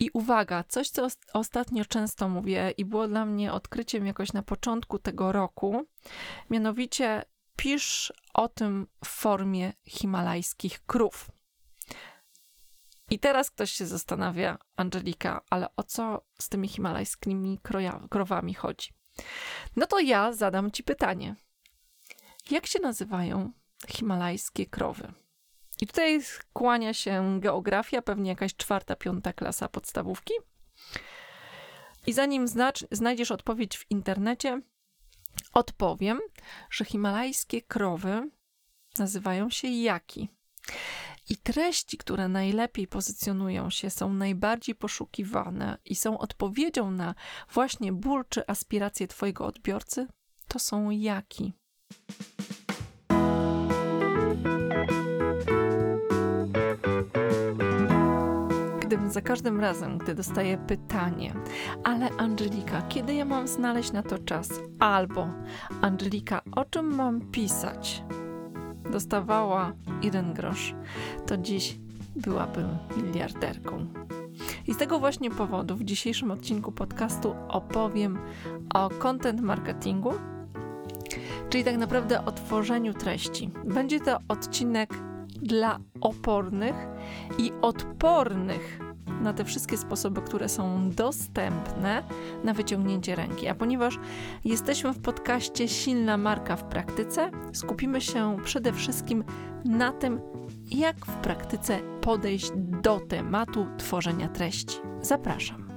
I uwaga, coś, co ostatnio często mówię i było dla mnie odkryciem jakoś na początku tego roku, mianowicie pisz o tym w formie himalajskich krów. I teraz ktoś się zastanawia, Angelika, ale o co z tymi himalajskimi krowami chodzi? No to ja zadam ci pytanie. Jak się nazywają himalajskie krowy? I tutaj kłania się geografia, pewnie jakaś czwarta, piąta klasa podstawówki. I zanim znajdziesz odpowiedź w internecie, odpowiem, że himalajskie krowy nazywają się jaki. I treści, które najlepiej pozycjonują się, są najbardziej poszukiwane i są odpowiedzią na właśnie ból czy aspiracje Twojego odbiorcy, to są jaki. Za każdym razem, gdy dostaję pytanie, ale Angelika, kiedy ja mam znaleźć na to czas? Albo Angelika, o czym mam pisać? dostawała jeden grosz, to dziś byłabym miliarderką. I z tego właśnie powodu w dzisiejszym odcinku podcastu opowiem o content marketingu, czyli tak naprawdę o tworzeniu treści. Będzie to odcinek dla opornych i odpornych na te wszystkie sposoby, które są dostępne na wyciągnięcie ręki. A ponieważ jesteśmy w podcaście Silna Marka w praktyce, skupimy się przede wszystkim na tym, jak w praktyce podejść do tematu tworzenia treści. Zapraszam.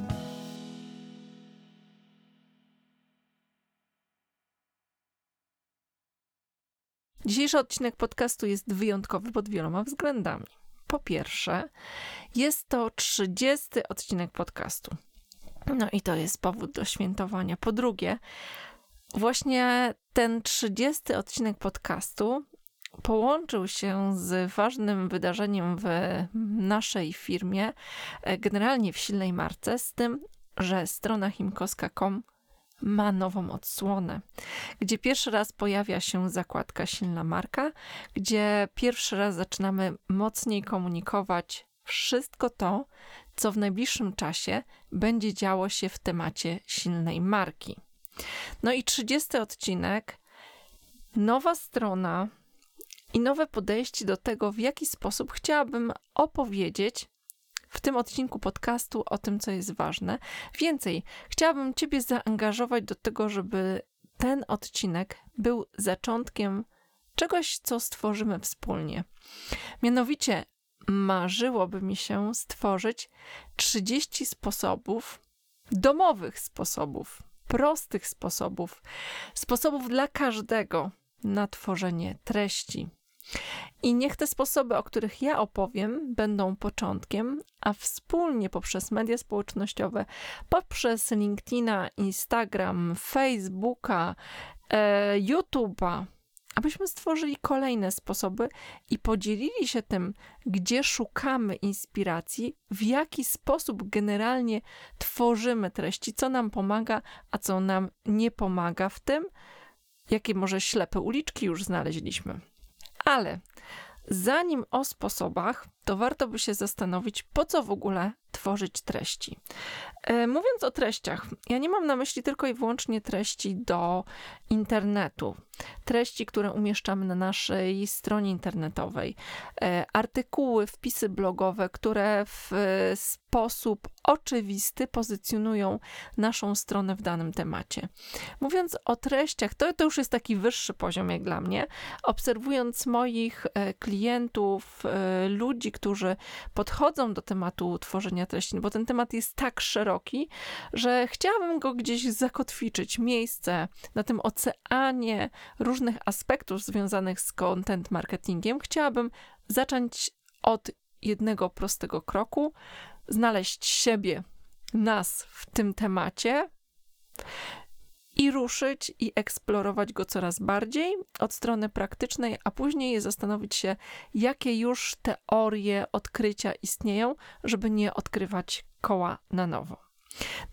Dzisiejszy odcinek podcastu jest wyjątkowy pod wieloma względami. Po pierwsze, jest to 30 odcinek podcastu. No i to jest powód do świętowania. Po drugie, właśnie ten 30 odcinek podcastu połączył się z ważnym wydarzeniem w naszej firmie, generalnie w silnej marce, z tym, że strona himkoska.com ma nową odsłonę, gdzie pierwszy raz pojawia się zakładka silna marka, gdzie pierwszy raz zaczynamy mocniej komunikować wszystko to, co w najbliższym czasie będzie działo się w temacie silnej marki. No i 30 odcinek, nowa strona i nowe podejście do tego, w jaki sposób chciałabym opowiedzieć w tym odcinku podcastu o tym, co jest ważne. Więcej, chciałabym Ciebie zaangażować do tego, żeby ten odcinek był zaczątkiem czegoś, co stworzymy wspólnie. Mianowicie, marzyłoby mi się stworzyć 30 sposobów, domowych sposobów, prostych sposobów, sposobów dla każdego na tworzenie treści. I niech te sposoby, o których ja opowiem, będą początkiem, a wspólnie poprzez media społecznościowe, poprzez LinkedIna, Instagram, Facebooka, e, YouTube'a, abyśmy stworzyli kolejne sposoby i podzielili się tym, gdzie szukamy inspiracji, w jaki sposób generalnie tworzymy treści, co nam pomaga, a co nam nie pomaga w tym, jakie może ślepe uliczki już znaleźliśmy. Ale zanim o sposobach, to warto by się zastanowić, po co w ogóle tworzyć treści. E, mówiąc o treściach, ja nie mam na myśli tylko i wyłącznie treści do internetu, treści, które umieszczamy na naszej stronie internetowej, e, artykuły, wpisy blogowe, które w sposób oczywisty pozycjonują naszą stronę w danym temacie. Mówiąc o treściach, to, to już jest taki wyższy poziom jak dla mnie. Obserwując moich e, klientów, ludzi, którzy podchodzą do tematu tworzenia treści, bo ten temat jest tak szeroki, że chciałabym go gdzieś zakotwiczyć, miejsce na tym oceanie różnych aspektów związanych z content marketingiem. Chciałabym zacząć od jednego prostego kroku, znaleźć siebie, nas w tym temacie i ruszyć i eksplorować go coraz bardziej od strony praktycznej, a później zastanowić się, jakie już teorie, odkrycia istnieją, żeby nie odkrywać koła na nowo.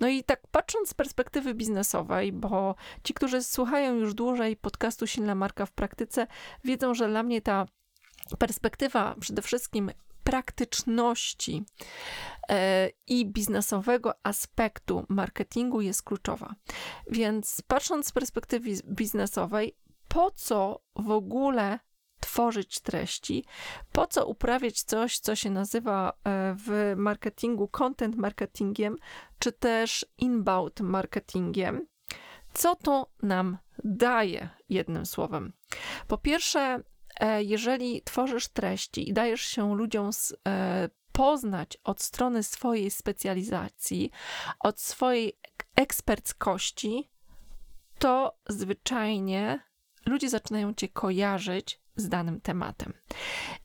No i tak patrząc z perspektywy biznesowej, bo ci, którzy słuchają już dłużej podcastu Silna Marka w praktyce, wiedzą, że dla mnie ta perspektywa przede wszystkim praktyczności e, i biznesowego aspektu marketingu jest kluczowa. Więc patrząc z perspektywy biznesowej, po co w ogóle tworzyć treści, po co uprawiać coś, co się nazywa e, w marketingu content marketingiem, czy też inbound marketingiem. Co to nam daje, jednym słowem? Po pierwsze, jeżeli tworzysz treści i dajesz się ludziom e, poznać od strony swojej specjalizacji, od swojej eksperckości, to zwyczajnie ludzie zaczynają cię kojarzyć z danym tematem.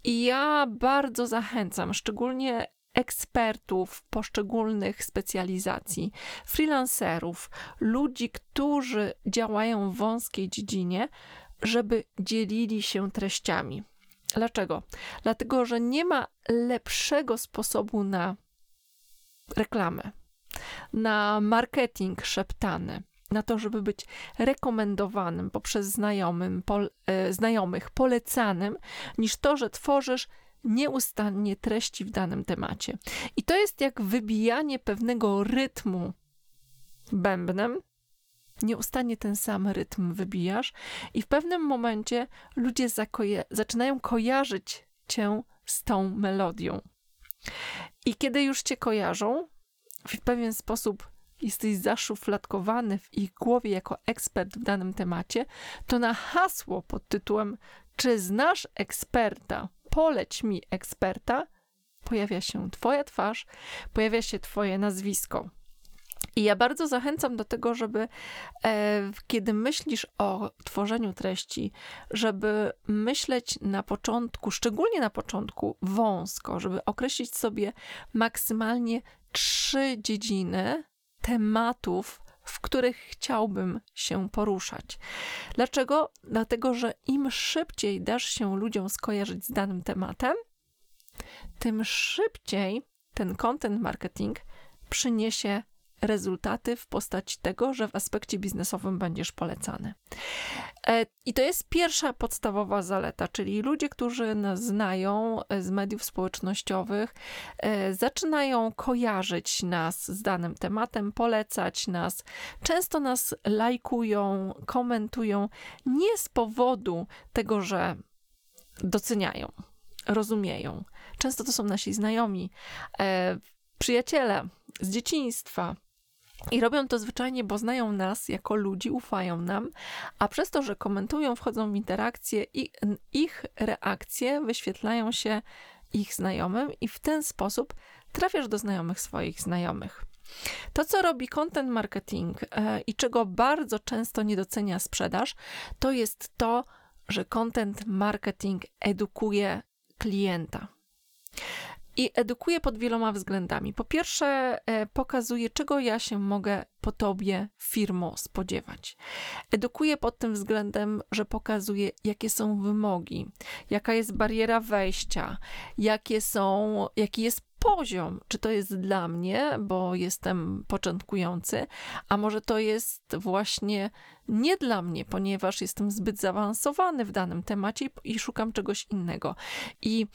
I ja bardzo zachęcam, szczególnie ekspertów poszczególnych specjalizacji, freelancerów, ludzi, którzy działają w wąskiej dziedzinie, żeby dzielili się treściami. Dlaczego? Dlatego, że nie ma lepszego sposobu na reklamę, na marketing szeptany, na to, żeby być rekomendowanym poprzez znajomym, pol, e, znajomych, polecanym, niż to, że tworzysz nieustannie treści w danym temacie. I to jest jak wybijanie pewnego rytmu bębnem. Nieustannie ten sam rytm wybijasz, i w pewnym momencie ludzie zaczynają kojarzyć cię z tą melodią. I kiedy już cię kojarzą, w pewien sposób jesteś zaszufladkowany w ich głowie jako ekspert w danym temacie, to na hasło pod tytułem Czy znasz eksperta? Poleć mi eksperta, pojawia się Twoja twarz, pojawia się Twoje nazwisko. I ja bardzo zachęcam do tego, żeby e, kiedy myślisz o tworzeniu treści, żeby myśleć na początku, szczególnie na początku, wąsko, żeby określić sobie maksymalnie trzy dziedziny, tematów, w których chciałbym się poruszać. Dlaczego? Dlatego, że im szybciej dasz się ludziom skojarzyć z danym tematem, tym szybciej ten content marketing przyniesie rezultaty w postaci tego, że w aspekcie biznesowym będziesz polecany. E, I to jest pierwsza podstawowa zaleta, czyli ludzie, którzy nas znają e, z mediów społecznościowych, e, zaczynają kojarzyć nas z danym tematem, polecać nas, często nas lajkują, komentują, nie z powodu tego, że doceniają, rozumieją. Często to są nasi znajomi, przyjaciele z dzieciństwa, i robią to zwyczajnie, bo znają nas jako ludzi, ufają nam, a przez to, że komentują, wchodzą w interakcje i ich reakcje wyświetlają się ich znajomym i w ten sposób trafiasz do znajomych swoich znajomych. To, co robi content marketing e, i czego bardzo często nie docenia sprzedaż, to jest to, że content marketing edukuje klienta i edukuje pod wieloma względami. Po pierwsze, e, pokazuje, czego ja się mogę po tobie, firmo, spodziewać. Edukuje pod tym względem, że pokazuje, jakie są wymogi, jaka jest bariera wejścia, jakie są, jaki jest poziom, czy to jest dla mnie, bo jestem początkujący, a może to jest właśnie nie dla mnie, ponieważ jestem zbyt zaawansowany w danym temacie i szukam czegoś innego. I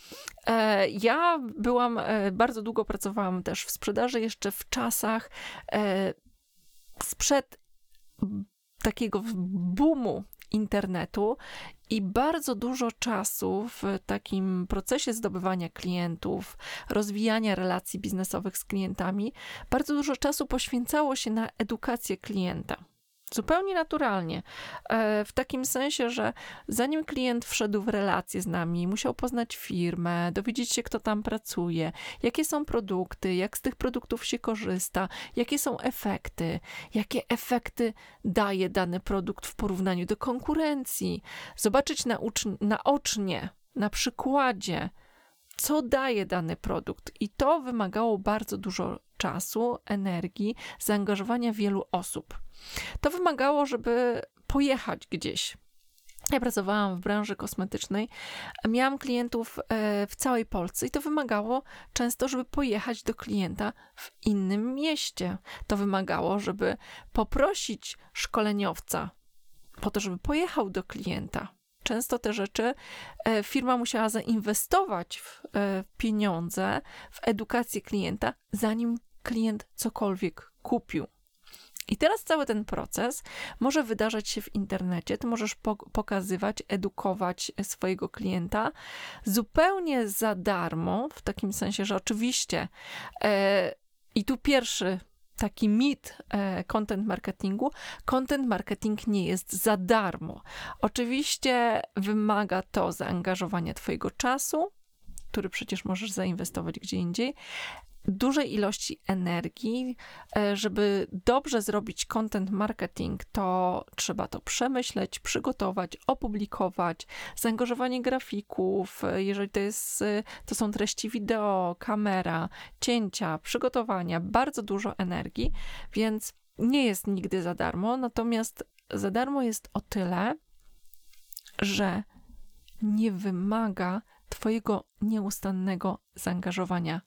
e, ja byłam, e, bardzo długo pracowałam też w sprzedaży, jeszcze w czasach e, sprzed takiego boomu internetu i bardzo dużo czasu w takim procesie zdobywania klientów, rozwijania relacji biznesowych z klientami, bardzo dużo czasu poświęcało się na edukację klienta. Zupełnie naturalnie. E, w takim sensie, że zanim klient wszedł w relację z nami, musiał poznać firmę, dowiedzieć się, kto tam pracuje, jakie są produkty, jak z tych produktów się korzysta, jakie są efekty, jakie efekty daje dany produkt w porównaniu do konkurencji. Zobaczyć naocznie, na przykładzie, co daje dany produkt. I to wymagało bardzo dużo czasu, energii, zaangażowania wielu osób. To wymagało, żeby pojechać gdzieś. Ja pracowałam w branży kosmetycznej, miałam klientów e, w całej Polsce i to wymagało często, żeby pojechać do klienta w innym mieście. To wymagało, żeby poprosić szkoleniowca po to, żeby pojechał do klienta często te rzeczy e, firma musiała zainwestować w e, pieniądze, w edukację klienta, zanim klient cokolwiek kupił. I teraz cały ten proces może wydarzać się w internecie. Ty możesz pokazywać, edukować swojego klienta zupełnie za darmo, w takim sensie, że oczywiście, e, i tu pierwszy taki mit e, content marketingu. Content marketing nie jest za darmo. Oczywiście wymaga to zaangażowania Twojego czasu, który przecież możesz zainwestować gdzie indziej, dużej ilości energii. E, żeby dobrze zrobić content marketing, to trzeba to przemyśleć, przygotować, opublikować, zaangażowanie grafików, e, jeżeli to, jest, e, to są treści wideo, kamera, cięcia, przygotowania, bardzo dużo energii, więc nie jest nigdy za darmo. Natomiast za darmo jest o tyle, że nie wymaga Twojego nieustannego zaangażowania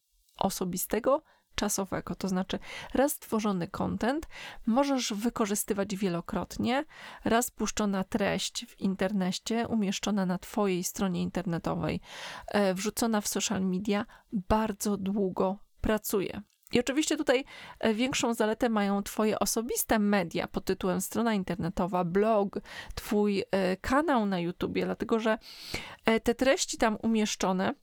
osobistego, czasowego. To znaczy, raz stworzony content możesz wykorzystywać wielokrotnie, raz puszczona treść w internecie, umieszczona na Twojej stronie internetowej, e, wrzucona w social media, bardzo długo pracuje. I oczywiście tutaj e, większą zaletę mają Twoje osobiste media pod tytułem strona internetowa, blog, Twój e, kanał na YouTubie, dlatego że te treści tam umieszczone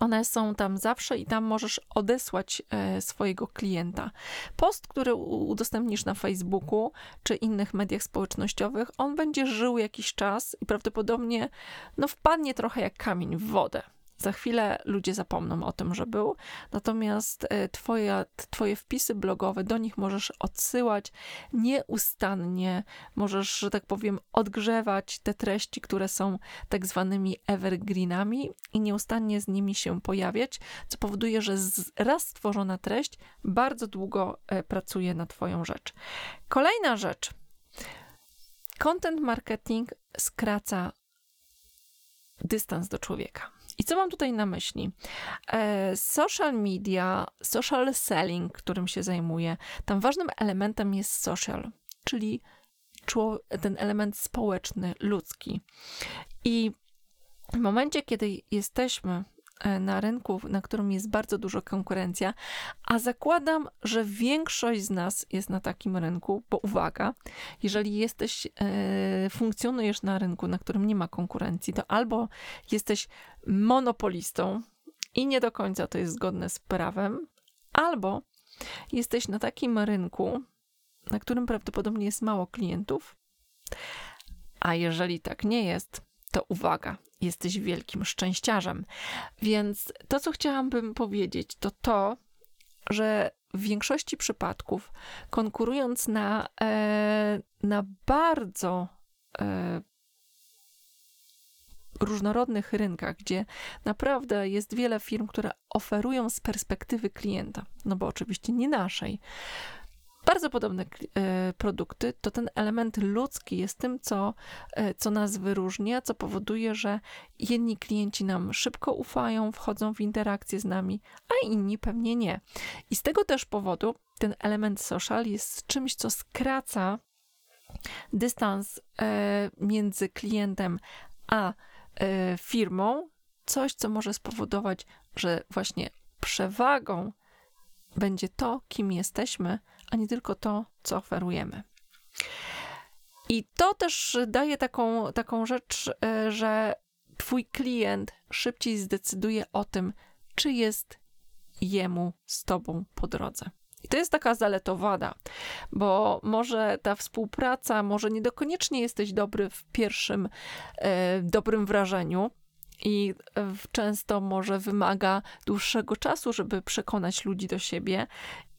one są tam zawsze i tam możesz odesłać e, swojego klienta. Post, który udostępnisz na Facebooku czy innych mediach społecznościowych, on będzie żył jakiś czas i prawdopodobnie no, wpadnie trochę jak kamień w wodę. Za chwilę ludzie zapomną o tym, że był, natomiast e, twoje, twoje wpisy blogowe, do nich możesz odsyłać nieustannie, możesz, że tak powiem, odgrzewać te treści, które są tak zwanymi evergreenami i nieustannie z nimi się pojawiać, co powoduje, że raz stworzona treść bardzo długo e, pracuje na Twoją rzecz. Kolejna rzecz. Content marketing skraca dystans do człowieka. I co mam tutaj na myśli? E, social media, social selling, którym się zajmuję, tam ważnym elementem jest social, czyli ten element społeczny, ludzki. I w momencie, kiedy jesteśmy E, na rynku, na którym jest bardzo dużo konkurencja, a zakładam, że większość z nas jest na takim rynku, bo uwaga, jeżeli jesteś, e, funkcjonujesz na rynku, na którym nie ma konkurencji, to albo jesteś monopolistą i nie do końca to jest zgodne z prawem, albo jesteś na takim rynku, na którym prawdopodobnie jest mało klientów, a jeżeli tak nie jest, to uwaga, jesteś wielkim szczęściarzem. Więc to, co chciałabym powiedzieć, to to, że w większości przypadków, konkurując na, e, na bardzo e, różnorodnych rynkach, gdzie naprawdę jest wiele firm, które oferują z perspektywy klienta, no bo oczywiście nie naszej, bardzo podobne e, produkty, to ten element ludzki jest tym, co, e, co nas wyróżnia, co powoduje, że jedni klienci nam szybko ufają, wchodzą w interakcję z nami, a inni pewnie nie. I z tego też powodu ten element social jest czymś, co skraca dystans e, między klientem a firmą, coś, co może spowodować, że właśnie przewagą będzie to, kim jesteśmy, a nie tylko to, co oferujemy. I to też daje taką, taką rzecz, e, że Twój klient szybciej zdecyduje o tym, czy jest jemu z Tobą po drodze. I to jest taka zaletowada, bo może ta współpraca, może niekoniecznie jesteś dobry w pierwszym e, dobrym wrażeniu, i często może wymaga dłuższego czasu, żeby przekonać ludzi do siebie.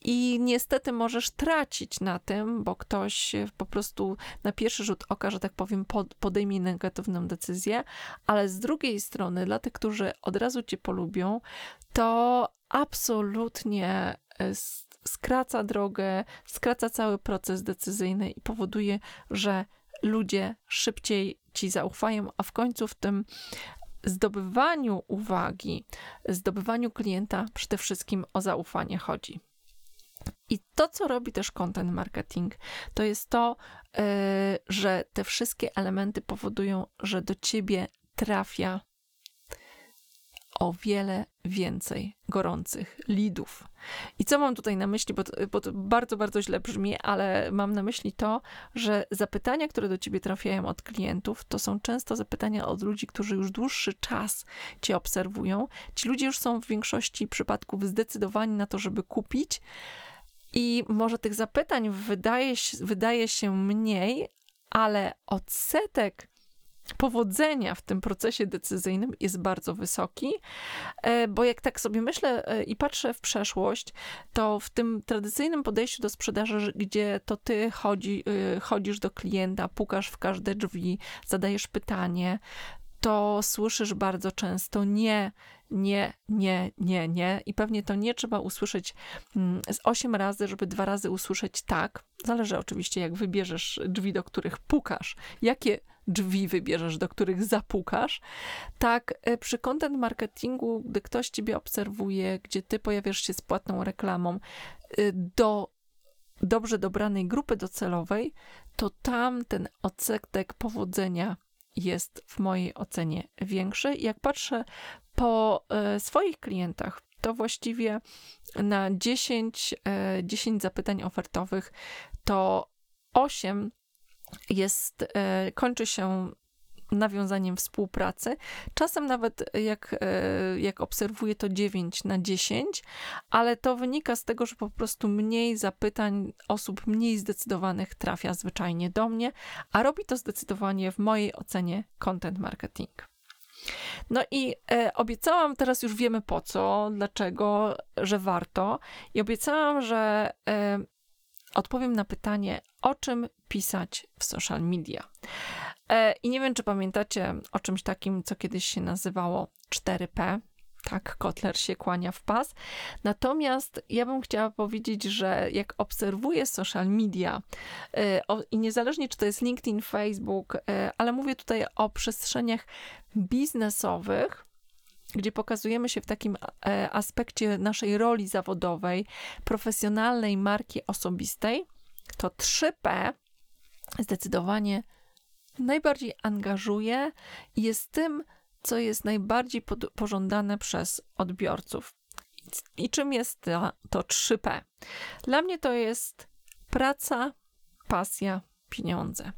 I niestety możesz tracić na tym, bo ktoś po prostu na pierwszy rzut oka, że tak powiem, podejmie negatywną decyzję, ale z drugiej strony, dla tych, którzy od razu cię polubią, to absolutnie e, skraca drogę, skraca cały proces decyzyjny i powoduje, że ludzie szybciej ci zaufają, a w końcu w tym zdobywaniu uwagi, zdobywaniu klienta przede wszystkim o zaufanie chodzi. I to, co robi też content marketing, to jest to, yy, że te wszystkie elementy powodują, że do ciebie trafia o wiele więcej gorących lidów. I co mam tutaj na myśli, bo to, bo to, bardzo, bardzo źle brzmi, ale mam na myśli to, że zapytania, które do ciebie trafiają od klientów, to są często zapytania od ludzi, którzy już dłuższy czas cię obserwują. Ci ludzie już są w większości przypadków zdecydowani na to, żeby kupić. I może tych zapytań wydaje, wydaje się mniej, ale odsetek powodzenia w tym procesie decyzyjnym jest bardzo wysoki, e, bo jak tak sobie myślę e, i patrzę w przeszłość, to w tym tradycyjnym podejściu do sprzedaży, gdzie to ty chodzi, e, chodzisz do klienta, pukasz w każde drzwi, zadajesz pytanie, to słyszysz bardzo często nie, nie, nie, nie, nie. I pewnie to nie trzeba usłyszeć mm, z osiem razy, żeby dwa razy usłyszeć tak. Zależy oczywiście, jak wybierzesz drzwi, do których pukasz, jakie drzwi wybierzesz, do których zapukasz. Tak, e, przy content marketingu, gdy ktoś ciebie obserwuje, gdzie ty pojawiasz się z płatną reklamą, e, do dobrze dobranej grupy docelowej, to tam ten odsetek powodzenia jest w mojej ocenie większy. Jak patrzę po e, swoich klientach, to właściwie na 10, 10 zapytań ofertowych to 8 jest, e, kończy się nawiązaniem współpracy. Czasem nawet jak, e, jak obserwuję to 9 na 10, ale to wynika z tego, że po prostu mniej zapytań osób mniej zdecydowanych trafia zwyczajnie do mnie, a robi to zdecydowanie w mojej ocenie content marketing. No i e, obiecałam, teraz już wiemy po co, dlaczego, że warto. I obiecałam, że e, odpowiem na pytanie, o czym pisać w social media. E, I nie wiem, czy pamiętacie o czymś takim, co kiedyś się nazywało 4P. Tak, Kotler się kłania w pas. Natomiast ja bym chciała powiedzieć, że jak obserwuję social media e, i niezależnie czy to jest LinkedIn, Facebook, e, ale mówię tutaj o przestrzeniach biznesowych, gdzie pokazujemy się w takim aspekcie naszej roli zawodowej, profesjonalnej marki osobistej, to 3P zdecydowanie najbardziej angażuje i jest tym, co jest najbardziej pożądane przez odbiorców. I czym jest to, to 3P? Dla mnie to jest praca, pasja, pieniądze.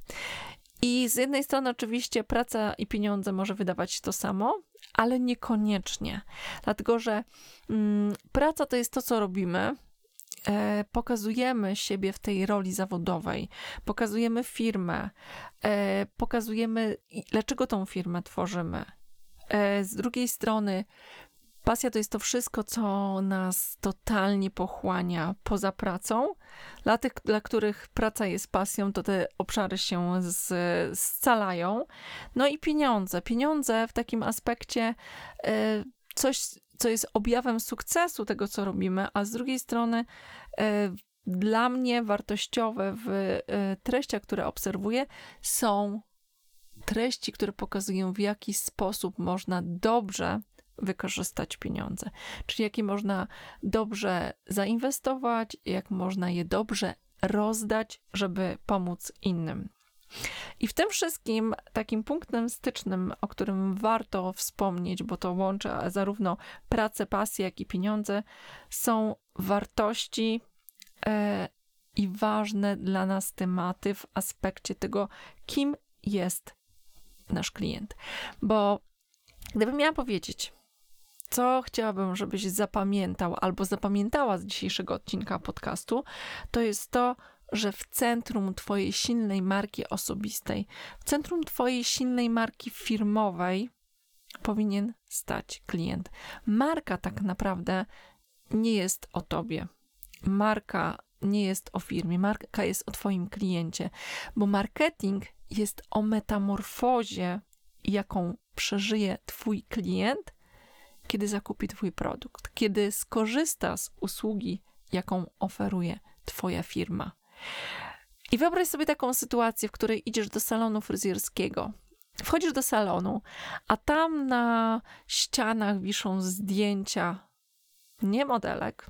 I z jednej strony, oczywiście, praca i pieniądze może wydawać to samo, ale niekoniecznie, dlatego że mm, praca to jest to, co robimy, pokazujemy siebie w tej roli zawodowej, pokazujemy firmę, e, pokazujemy, dlaczego tą firmę tworzymy. E, z drugiej strony, pasja to jest to wszystko, co nas totalnie pochłania poza pracą. Dla tych, dla których praca jest pasją, to te obszary się z, scalają. No i pieniądze. Pieniądze w takim aspekcie e, coś, co jest objawem sukcesu tego, co robimy, a z drugiej strony e, dla mnie wartościowe w e, treściach, które obserwuję, są treści, które pokazują, w jaki sposób można dobrze wykorzystać pieniądze, czyli jakie można dobrze zainwestować, jak można je dobrze rozdać, żeby pomóc innym. I w tym wszystkim takim punktem stycznym, o którym warto wspomnieć, bo to łączy zarówno pracę, pasję, jak i pieniądze, są wartości e, i ważne dla nas tematy w aspekcie tego, kim jest nasz klient. Bo gdybym miała powiedzieć, co chciałabym, żebyś zapamiętał albo zapamiętała z dzisiejszego odcinka podcastu, to jest to, że w centrum Twojej silnej marki osobistej, w centrum Twojej silnej marki firmowej powinien stać klient. Marka tak naprawdę nie jest o Tobie. Marka nie jest o firmie, marka jest o Twoim kliencie, bo marketing jest o metamorfozie, jaką przeżyje Twój klient, kiedy zakupi Twój produkt, kiedy skorzysta z usługi, jaką oferuje Twoja firma. I wyobraź sobie taką sytuację, w której idziesz do salonu fryzjerskiego. Wchodzisz do salonu, a tam na ścianach wiszą zdjęcia nie modelek,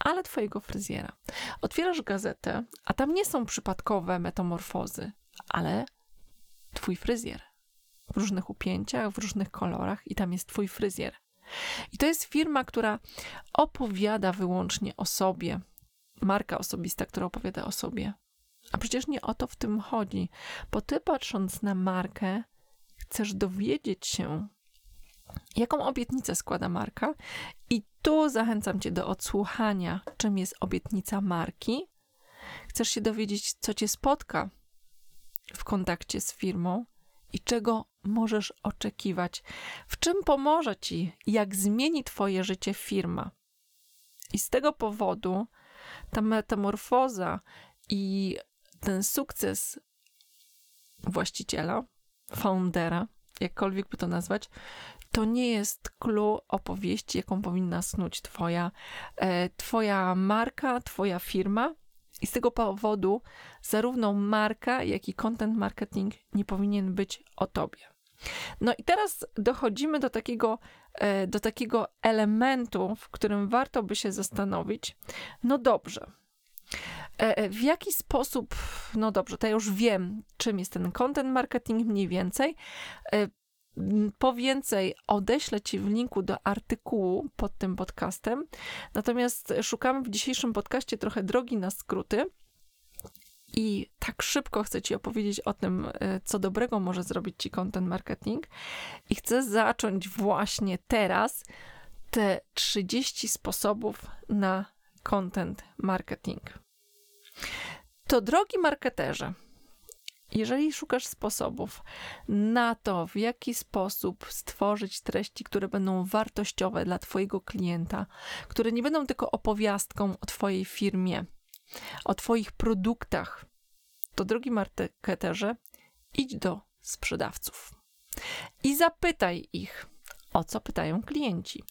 ale twojego fryzjera. Otwierasz gazetę, a tam nie są przypadkowe metamorfozy, ale twój fryzjer. W różnych upięciach, w różnych kolorach, i tam jest twój fryzjer. I to jest firma, która opowiada wyłącznie o sobie. Marka osobista, która opowiada o sobie. A przecież nie o to w tym chodzi, bo ty patrząc na markę, chcesz dowiedzieć się, jaką obietnicę składa marka, i tu zachęcam cię do odsłuchania, czym jest obietnica marki. Chcesz się dowiedzieć, co cię spotka w kontakcie z firmą i czego możesz oczekiwać, w czym pomoże ci, jak zmieni twoje życie firma. I z tego powodu ta metamorfoza i ten sukces właściciela, foundera, jakkolwiek by to nazwać, to nie jest clue opowieści, jaką powinna snuć twoja, e, twoja marka, twoja firma. I z tego powodu zarówno marka, jak i content marketing nie powinien być o tobie. No i teraz dochodzimy do takiego, e, do takiego elementu, w którym warto by się zastanowić. No dobrze, E, e, w jaki sposób, no dobrze, to ja już wiem, czym jest ten content marketing mniej więcej. Po więcej odeślę Ci w linku do artykułu pod tym podcastem. Natomiast szukamy w dzisiejszym podcaście trochę drogi na skróty. I tak szybko chcę Ci opowiedzieć o tym, co dobrego może zrobić Ci content marketing. I chcę zacząć właśnie teraz te 30 sposobów na content marketing. To drogi marketerze, jeżeli szukasz sposobów na to, w jaki sposób stworzyć treści, które będą wartościowe dla Twojego klienta, które nie będą tylko opowiastką o Twojej firmie, o Twoich produktach, to drogi marketerze, idź do sprzedawców i zapytaj ich, o co pytają klienci.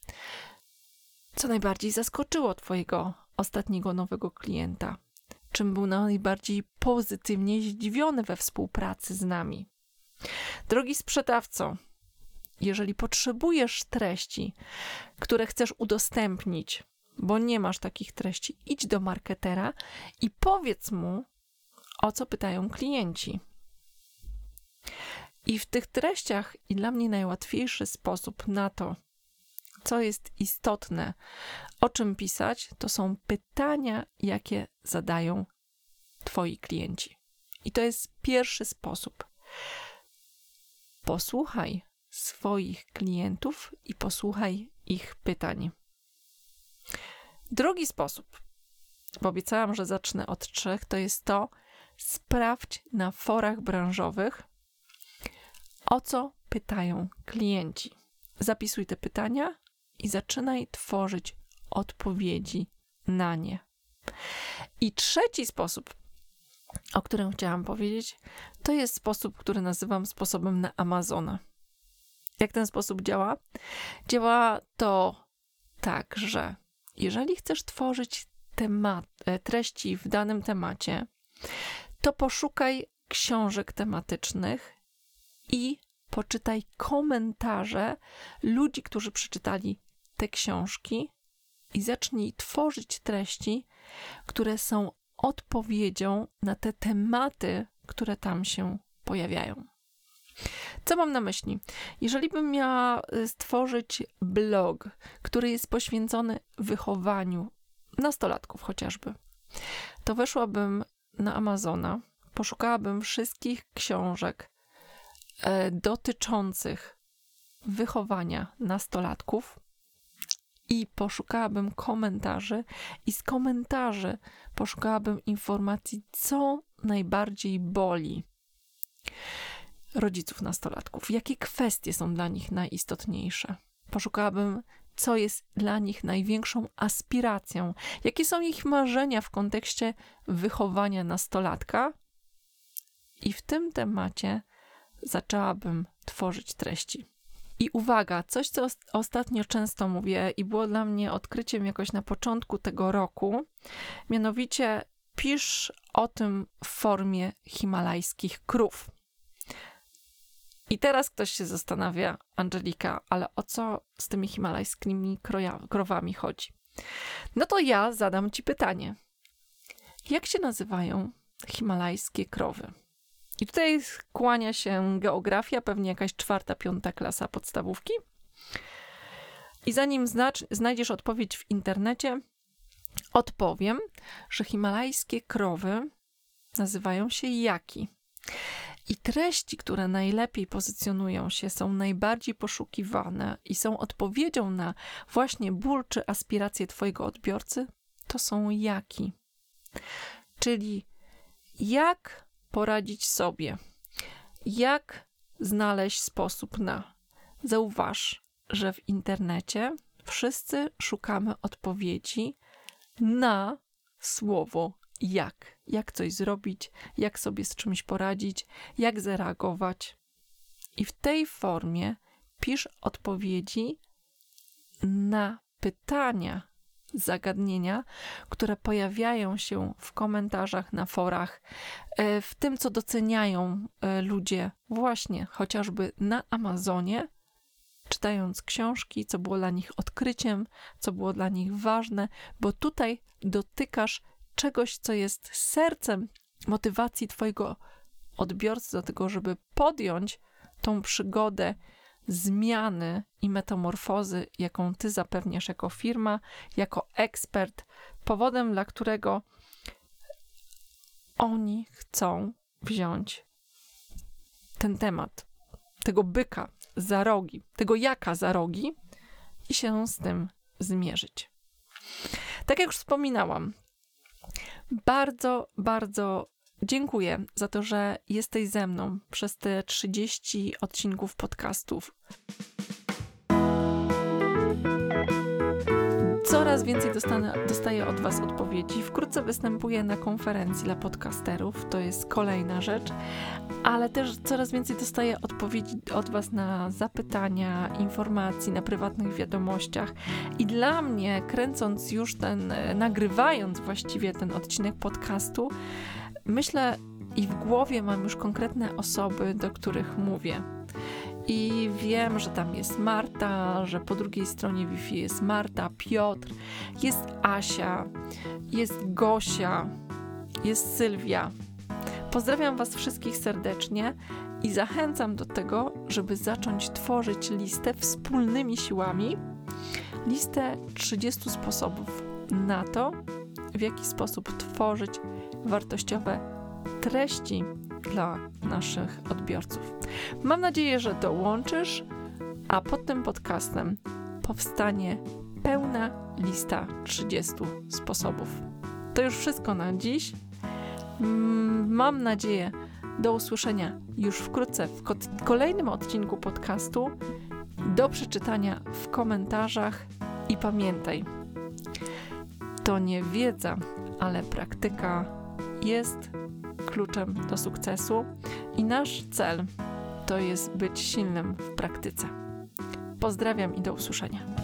Co najbardziej zaskoczyło Twojego ostatniego nowego klienta? czym był najbardziej pozytywnie zdziwiony we współpracy z nami. Drogi sprzedawco, jeżeli potrzebujesz treści, które chcesz udostępnić, bo nie masz takich treści, idź do marketera i powiedz mu, o co pytają klienci. I w tych treściach, i dla mnie najłatwiejszy sposób na to, co jest istotne, o czym pisać, to są pytania, jakie zadają Twoi klienci. I to jest pierwszy sposób. Posłuchaj swoich klientów i posłuchaj ich pytań. Drugi sposób, bo obiecałam, że zacznę od trzech, to jest to, sprawdź na forach branżowych, o co pytają klienci. Zapisuj te pytania i zaczynaj tworzyć odpowiedzi na nie. I trzeci sposób, o którym chciałam powiedzieć, to jest sposób, który nazywam sposobem na Amazona. Jak ten sposób działa? Działa to tak, że jeżeli chcesz tworzyć temat, e, treści w danym temacie, to poszukaj książek tematycznych i poczytaj komentarze ludzi, którzy przeczytali te książki i zacznij tworzyć treści, które są odpowiedzią na te tematy, które tam się pojawiają. Co mam na myśli? Jeżeli bym miała y, stworzyć blog, który jest poświęcony wychowaniu nastolatków chociażby, to weszłabym na Amazona, poszukałabym wszystkich książek e, dotyczących wychowania nastolatków i poszukałabym komentarzy, i z komentarzy poszukałabym informacji, co najbardziej boli rodziców nastolatków, jakie kwestie są dla nich najistotniejsze. Poszukałabym, co jest dla nich największą aspiracją, jakie są ich marzenia w kontekście wychowania nastolatka, i w tym temacie zaczęłabym tworzyć treści. I uwaga, coś, co ostatnio często mówię i było dla mnie odkryciem jakoś na początku tego roku, mianowicie pisz o tym w formie himalajskich krów. I teraz ktoś się zastanawia, Angelika, ale o co z tymi himalajskimi krowami chodzi? No to ja zadam Ci pytanie. Jak się nazywają himalajskie krowy? I tutaj kłania się geografia, pewnie jakaś czwarta, piąta klasa podstawówki. I zanim znajdziesz odpowiedź w internecie, odpowiem, że himalajskie krowy nazywają się jaki. I treści, które najlepiej pozycjonują się, są najbardziej poszukiwane i są odpowiedzią na właśnie ból czy aspiracje Twojego odbiorcy, to są jaki. Czyli jak poradzić sobie, jak znaleźć sposób na. Zauważ, że w internecie wszyscy szukamy odpowiedzi na słowo jak. Jak coś zrobić, jak sobie z czymś poradzić, jak zareagować. I w tej formie pisz odpowiedzi na pytania, zagadnienia, które pojawiają się w komentarzach na forach, e, w tym, co doceniają e, ludzie, właśnie chociażby na Amazonie, czytając książki, co było dla nich odkryciem, co było dla nich ważne, bo tutaj dotykasz czegoś, co jest sercem motywacji Twojego odbiorcy do tego, żeby podjąć tą przygodę zmiany i metamorfozy, jaką Ty zapewniasz jako firma, jako ekspert, powodem, dla którego oni chcą wziąć ten temat, tego byka za rogi, tego jaka za rogi i się z tym zmierzyć. Tak jak już wspominałam, bardzo, bardzo dziękuję za to, że jesteś ze mną przez te 30 odcinków podcastów. Coraz więcej dostanę, dostaję od Was odpowiedzi. Wkrótce występuję na konferencji dla podcasterów, to jest kolejna rzecz, ale też coraz więcej dostaję odpowiedzi od Was na zapytania, informacji, na prywatnych wiadomościach. I dla mnie, kręcąc już ten, nagrywając właściwie ten odcinek podcastu, myślę i w głowie mam już konkretne osoby, do których mówię. I wiem, że tam jest Marta, że po drugiej stronie Wi-Fi jest Marta, Piotr, jest Asia, jest Gosia, jest Sylwia. Pozdrawiam Was wszystkich serdecznie i zachęcam do tego, żeby zacząć tworzyć listę wspólnymi siłami. Listę 30 sposobów na to, w jaki sposób tworzyć wartościowe treści dla naszych odbiorców. Mam nadzieję, że dołączysz, a pod tym podcastem powstanie pełna lista 30 sposobów. To już wszystko na dziś. Mm, mam nadzieję, do usłyszenia już wkrótce w kolejnym odcinku podcastu. Do przeczytania w komentarzach i pamiętaj, to nie wiedza, ale praktyka jest kluczem do sukcesu i nasz cel to jest być silnym w praktyce. Pozdrawiam i do usłyszenia.